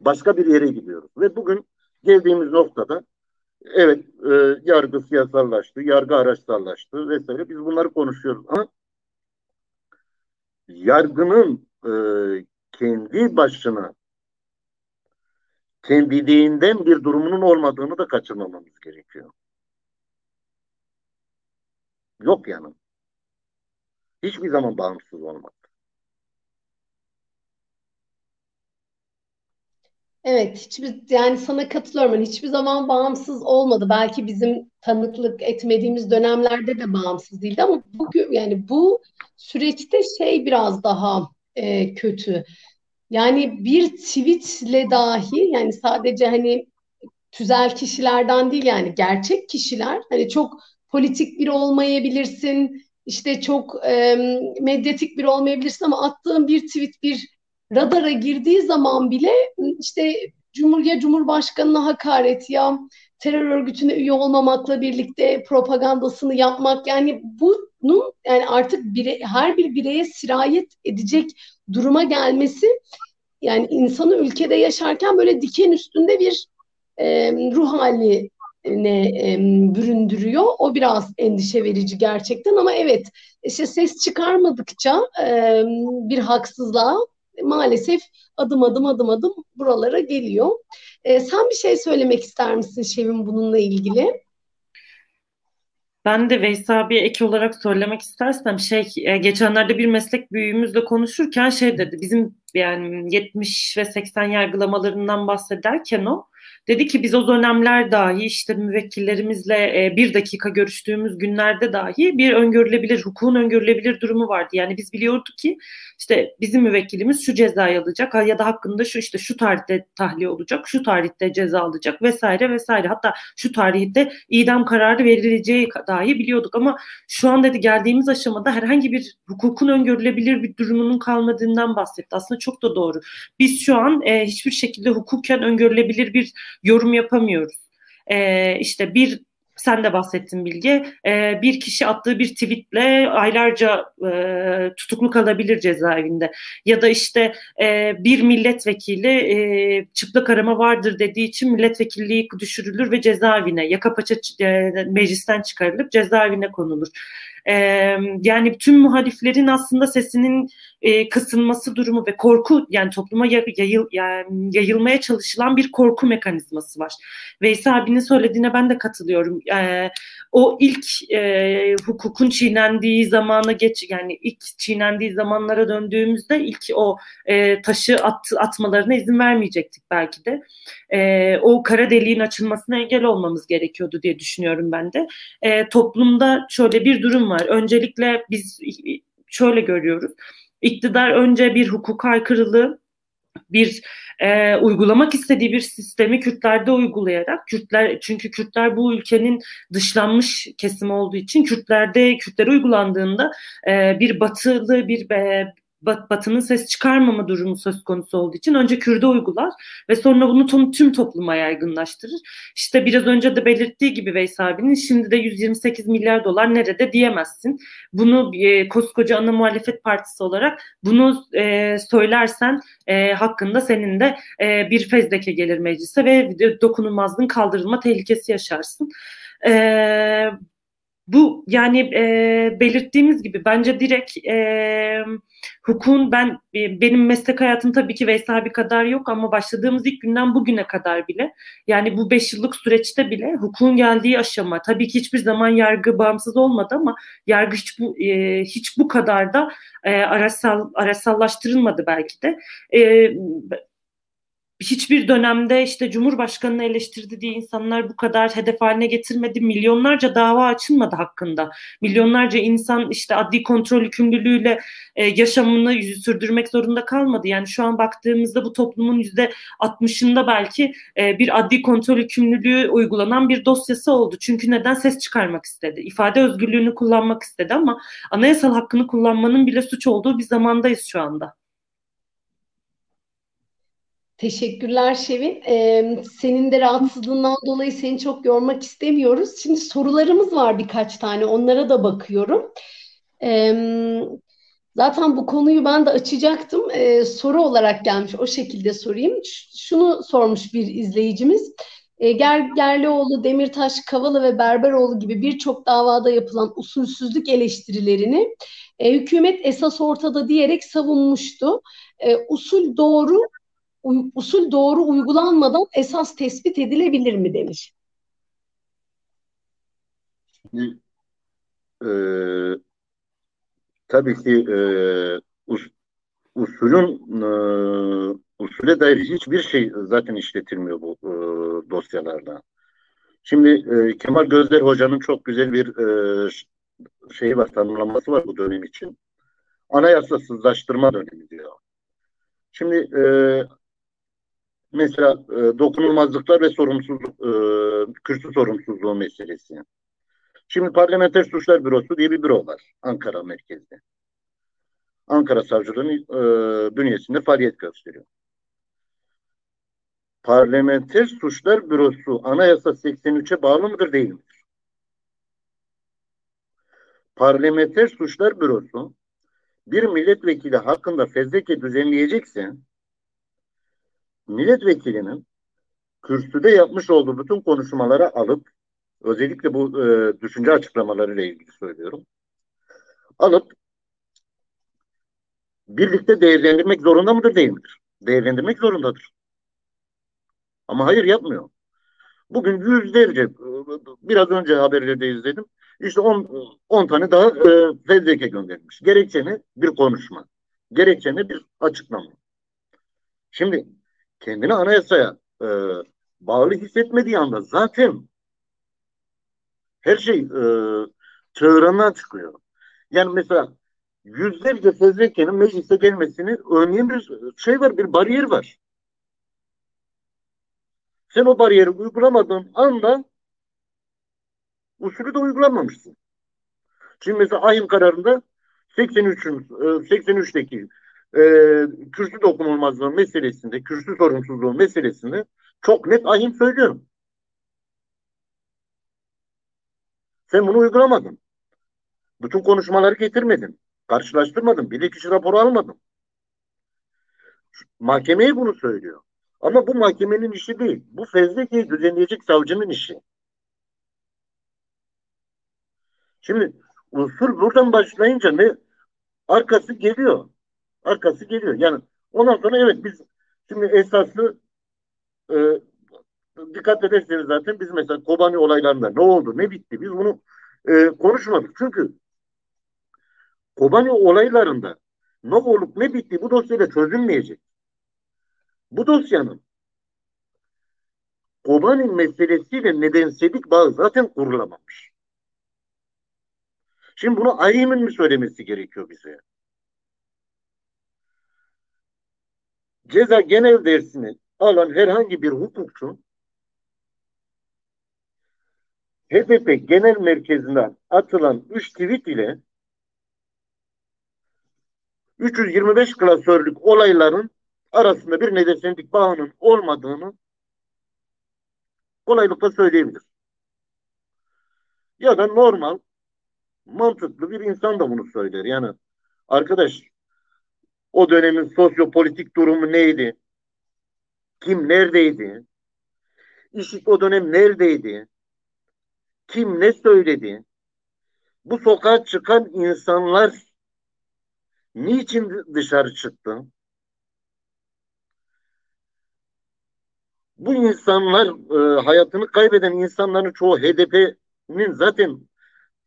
başka bir yere gidiyoruz. Ve bugün geldiğimiz noktada evet e, yargı siyasallaştı, yargı araçsallaştı vesaire. Biz bunları konuşuyoruz ama yargının e, kendi başına kendiliğinden bir durumunun olmadığını da kaçırmamamız gerekiyor. Yok yani. Hiçbir zaman bağımsız olmadı. Evet, hiçbir yani sana katılıyorum. Yani hiçbir zaman bağımsız olmadı. Belki bizim tanıklık etmediğimiz dönemlerde de bağımsız değildi ama bugün yani bu süreçte şey biraz daha e, kötü. Yani bir tweetle dahi yani sadece hani tüzel kişilerden değil yani gerçek kişiler hani çok politik biri olmayabilirsin işte çok e, medyatik biri olmayabilirsin ama attığın bir tweet bir radara girdiği zaman bile işte Cumhur Cumhurbaşkanına hakaret ya terör örgütüne üye olmamakla birlikte propagandasını yapmak yani bunun yani artık bire, her bir bireye sirayet edecek duruma gelmesi yani insanı ülkede yaşarken böyle diken üstünde bir e, ruh haline e, büründürüyor. O biraz endişe verici gerçekten ama evet işte ses çıkarmadıkça e, bir haksızlığa maalesef adım adım adım adım buralara geliyor. E, sen bir şey söylemek ister misin Şevin bununla ilgili? Ben de Veysel abiye ek olarak söylemek istersem şey e, geçenlerde bir meslek büyüğümüzle konuşurken şey dedi bizim yani 70 ve 80 yargılamalarından bahsederken o Dedi ki biz o dönemler dahi işte müvekkillerimizle e, bir dakika görüştüğümüz günlerde dahi bir öngörülebilir, hukukun öngörülebilir durumu vardı. Yani biz biliyorduk ki işte bizim müvekkilimiz şu cezayı alacak ya da hakkında şu işte şu tarihte tahliye olacak, şu tarihte ceza alacak vesaire vesaire. Hatta şu tarihte idam kararı verileceği dahi biliyorduk ama şu an dedi geldiğimiz aşamada herhangi bir hukukun öngörülebilir bir durumunun kalmadığından bahsetti. Aslında çok da doğru. Biz şu an e, hiçbir şekilde hukuken öngörülebilir bir yorum yapamıyoruz. E, işte bir sen de bahsettin Bilge. E, bir kişi attığı bir tweetle aylarca e, tutuklu kalabilir cezaevinde. Ya da işte e, bir milletvekili e, çıplak arama vardır dediği için milletvekilliği düşürülür ve cezaevine yaka paça e, meclisten çıkarılıp cezaevine konulur. E, yani tüm muhaliflerin aslında sesinin e, kısılması durumu ve korku yani topluma yayıl, yani yayılmaya çalışılan bir korku mekanizması var. Veysel abinin söylediğine ben de katılıyorum. E, o ilk e, hukukun çiğnendiği zamana geç yani ilk çiğnendiği zamanlara döndüğümüzde ilk o e, taşı at, atmalarına izin vermeyecektik belki de. E, o kara deliğin açılmasına engel olmamız gerekiyordu diye düşünüyorum ben de. E, toplumda şöyle bir durum var. Öncelikle biz şöyle görüyoruz İktidar önce bir hukuk aykırılığı, bir e, uygulamak istediği bir sistemi Kürtlerde uygulayarak Kürtler çünkü Kürtler bu ülkenin dışlanmış kesimi olduğu için Kürtlerde Kürtlere uygulandığında e, bir batılı bir e, Batı'nın ses çıkarmama durumu söz konusu olduğu için önce Kürt'e uygular ve sonra bunu tüm topluma yaygınlaştırır. İşte biraz önce de belirttiği gibi Veys abinin şimdi de 128 milyar dolar nerede diyemezsin. Bunu e, koskoca ana muhalefet partisi olarak bunu e, söylersen e, hakkında senin de e, bir fezleke gelir meclise ve dokunulmazlığın kaldırılma tehlikesi yaşarsın. E, bu yani e, belirttiğimiz gibi bence direkt e, hukukun ben e, benim meslek hayatım tabii ki Veysel abi kadar yok ama başladığımız ilk günden bugüne kadar bile yani bu beş yıllık süreçte bile hukukun geldiği aşama tabii ki hiçbir zaman yargı bağımsız olmadı ama yargı hiç bu e, hiç bu kadar da e, araçsal araçsallaştırılmadı belki de. E, hiçbir dönemde işte Cumhurbaşkanı'nı eleştirdi diye insanlar bu kadar hedef haline getirmedi. Milyonlarca dava açılmadı hakkında. Milyonlarca insan işte adli kontrol yükümlülüğüyle e, yaşamını sürdürmek zorunda kalmadı. Yani şu an baktığımızda bu toplumun yüzde 60'ında belki e, bir adli kontrol yükümlülüğü uygulanan bir dosyası oldu. Çünkü neden ses çıkarmak istedi? İfade özgürlüğünü kullanmak istedi ama anayasal hakkını kullanmanın bile suç olduğu bir zamandayız şu anda. Teşekkürler Şevin. Ee, senin de rahatsızlığından dolayı seni çok yormak istemiyoruz. Şimdi sorularımız var birkaç tane. Onlara da bakıyorum. Ee, zaten bu konuyu ben de açacaktım. Ee, soru olarak gelmiş. O şekilde sorayım. Şunu sormuş bir izleyicimiz. Ee, Ger Gerlioğlu, Demirtaş, Kavala ve Berberoğlu gibi birçok davada yapılan usulsüzlük eleştirilerini e, hükümet esas ortada diyerek savunmuştu. E, usul doğru usul doğru uygulanmadan esas tespit edilebilir mi demiş. E, tabii ki e, us, usulün e, usule dair hiçbir şey zaten işletilmiyor bu e, dosyalarda. Şimdi e, Kemal Gözler Hoca'nın çok güzel bir e, şeyi var, tanımlaması var bu dönem için. Anayasasızlaştırma dönemi diyor. Şimdi e, Mesela e, dokunulmazlıklar ve sorumsuzluk, e, kürsü sorumsuzluğu meselesi. Şimdi Parlamenter Suçlar Bürosu diye bir büro var Ankara merkezde. Ankara Savcılığı'nın e, bünyesinde faaliyet gösteriyor. Parlamenter Suçlar Bürosu Anayasa 83'e bağlı mıdır değil midir? Parlamenter Suçlar Bürosu bir milletvekili hakkında fezleke düzenleyecekse milletvekilinin kürsüde yapmış olduğu bütün konuşmalara alıp özellikle bu e, düşünce açıklamalarıyla ilgili söylüyorum. Alıp birlikte değerlendirmek zorunda mıdır değil midir? Değerlendirmek zorundadır. Ama hayır yapmıyor. Bugün yüzlerce, biraz önce haberlerde izledim. İşte 10 tane daha e, fezleke gönderilmiş. Gerekçeni bir konuşma. Gerekçeni bir açıklama. Şimdi kendini anayasaya e, bağlı hissetmediği anda zaten her şey e, çığırından çıkıyor. Yani mesela yüzlerce fezlekenin meclise gelmesini önleyen bir şey var, bir bariyer var. Sen o bariyeri uygulamadığın anda usulü de uygulamamışsın. Şimdi mesela ahim kararında 83'ün 83'teki e, kürsü dokunulmazlığı meselesinde, kürsü sorumsuzluğu meselesinde çok net ahim söylüyorum. Sen bunu uygulamadın. Bütün konuşmaları getirmedin. Karşılaştırmadın. Bilirkişi raporu almadın. Mahkemeye bunu söylüyor. Ama bu mahkemenin işi değil. Bu fezlekeyi düzenleyecek savcının işi. Şimdi usul buradan başlayınca ne arkası geliyor. Arkası geliyor. Yani ondan sonra evet biz şimdi esaslı e, dikkat ederseniz zaten biz mesela Kobani olaylarında ne oldu ne bitti biz bunu e, konuşmadık. Çünkü Kobani olaylarında ne olup ne bitti bu dosyayla çözülmeyecek. Bu dosyanın Kobani meselesiyle nedensellik bağı zaten kurulamamış. Şimdi bunu AYİM'in mi söylemesi gerekiyor bize? Ceza genel dersini alan herhangi bir hukukçu HDP genel merkezinden atılan 3 tweet ile 325 klasörlük olayların arasında bir nedensellik bağının olmadığını kolaylıkla söyleyebilir. Ya da normal mantıklı bir insan da bunu söyler. Yani arkadaş o dönemin sosyopolitik durumu neydi? Kim neredeydi? İşit o dönem neredeydi? Kim ne söyledi? Bu sokağa çıkan insanlar niçin dışarı çıktı? Bu insanlar e, hayatını kaybeden insanların çoğu HDP'nin zaten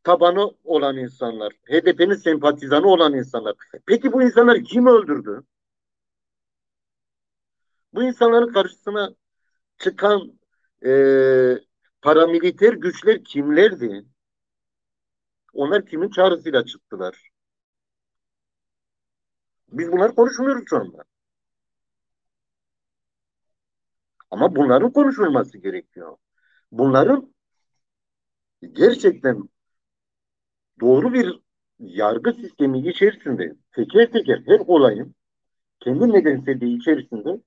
tabanı olan insanlar. HDP'nin sempatizanı olan insanlar. Peki bu insanlar kim öldürdü? Bu insanların karşısına çıkan e, paramiliter güçler kimlerdi? Onlar kimin çağrısıyla çıktılar? Biz bunları konuşmuyoruz şu anda. Ama bunların konuşulması gerekiyor. Bunların gerçekten doğru bir yargı sistemi içerisinde teker teker her olayın kendi nedenselliği içerisinde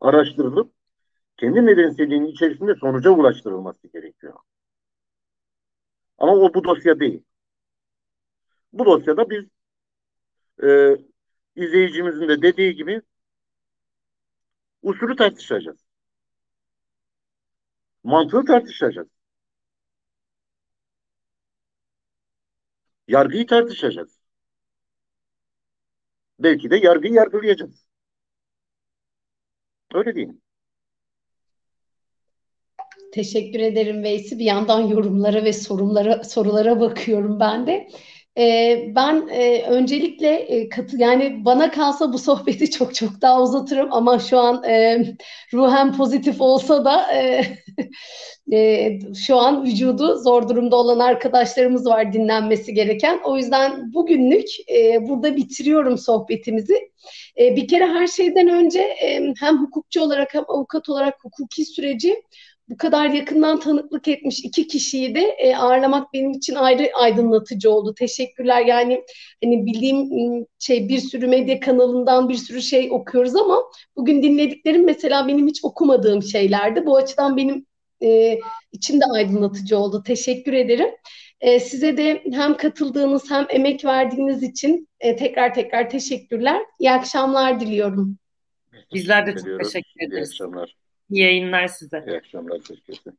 araştırılıp kendi nedenselliğinin içerisinde sonuca ulaştırılması gerekiyor. Ama o bu dosya değil. Bu dosyada biz e, izleyicimizin de dediği gibi usulü tartışacağız. Mantığı tartışacağız. Yargıyı tartışacağız. Belki de yargıyı yargılayacağız. Öyle değil mi? Teşekkür ederim Veysi. Bir yandan yorumlara ve sorulara sorulara bakıyorum ben de. Ee, ben e, öncelikle e, katı yani bana kalsa bu sohbeti çok çok daha uzatırım ama şu an e, ruhen pozitif olsa da e, e, şu an vücudu zor durumda olan arkadaşlarımız var dinlenmesi gereken. O yüzden bugünlük e, burada bitiriyorum sohbetimizi. E, bir kere her şeyden önce e, hem hukukçu olarak hem avukat olarak hukuki süreci bu kadar yakından tanıklık etmiş iki kişiyi de e, ağırlamak benim için ayrı aydınlatıcı oldu. Teşekkürler. Yani hani bildiğim şey bir sürü medya kanalından bir sürü şey okuyoruz ama bugün dinlediklerim mesela benim hiç okumadığım şeylerdi. Bu açıdan benim e, için de aydınlatıcı oldu. Teşekkür ederim. E, size de hem katıldığınız hem emek verdiğiniz için e, tekrar tekrar teşekkürler. İyi akşamlar diliyorum. Bizler de çok teşekkür ederiz. İyi akşamlar. İyi yayınlar size. İyi akşamlar. Teşekkür ederim.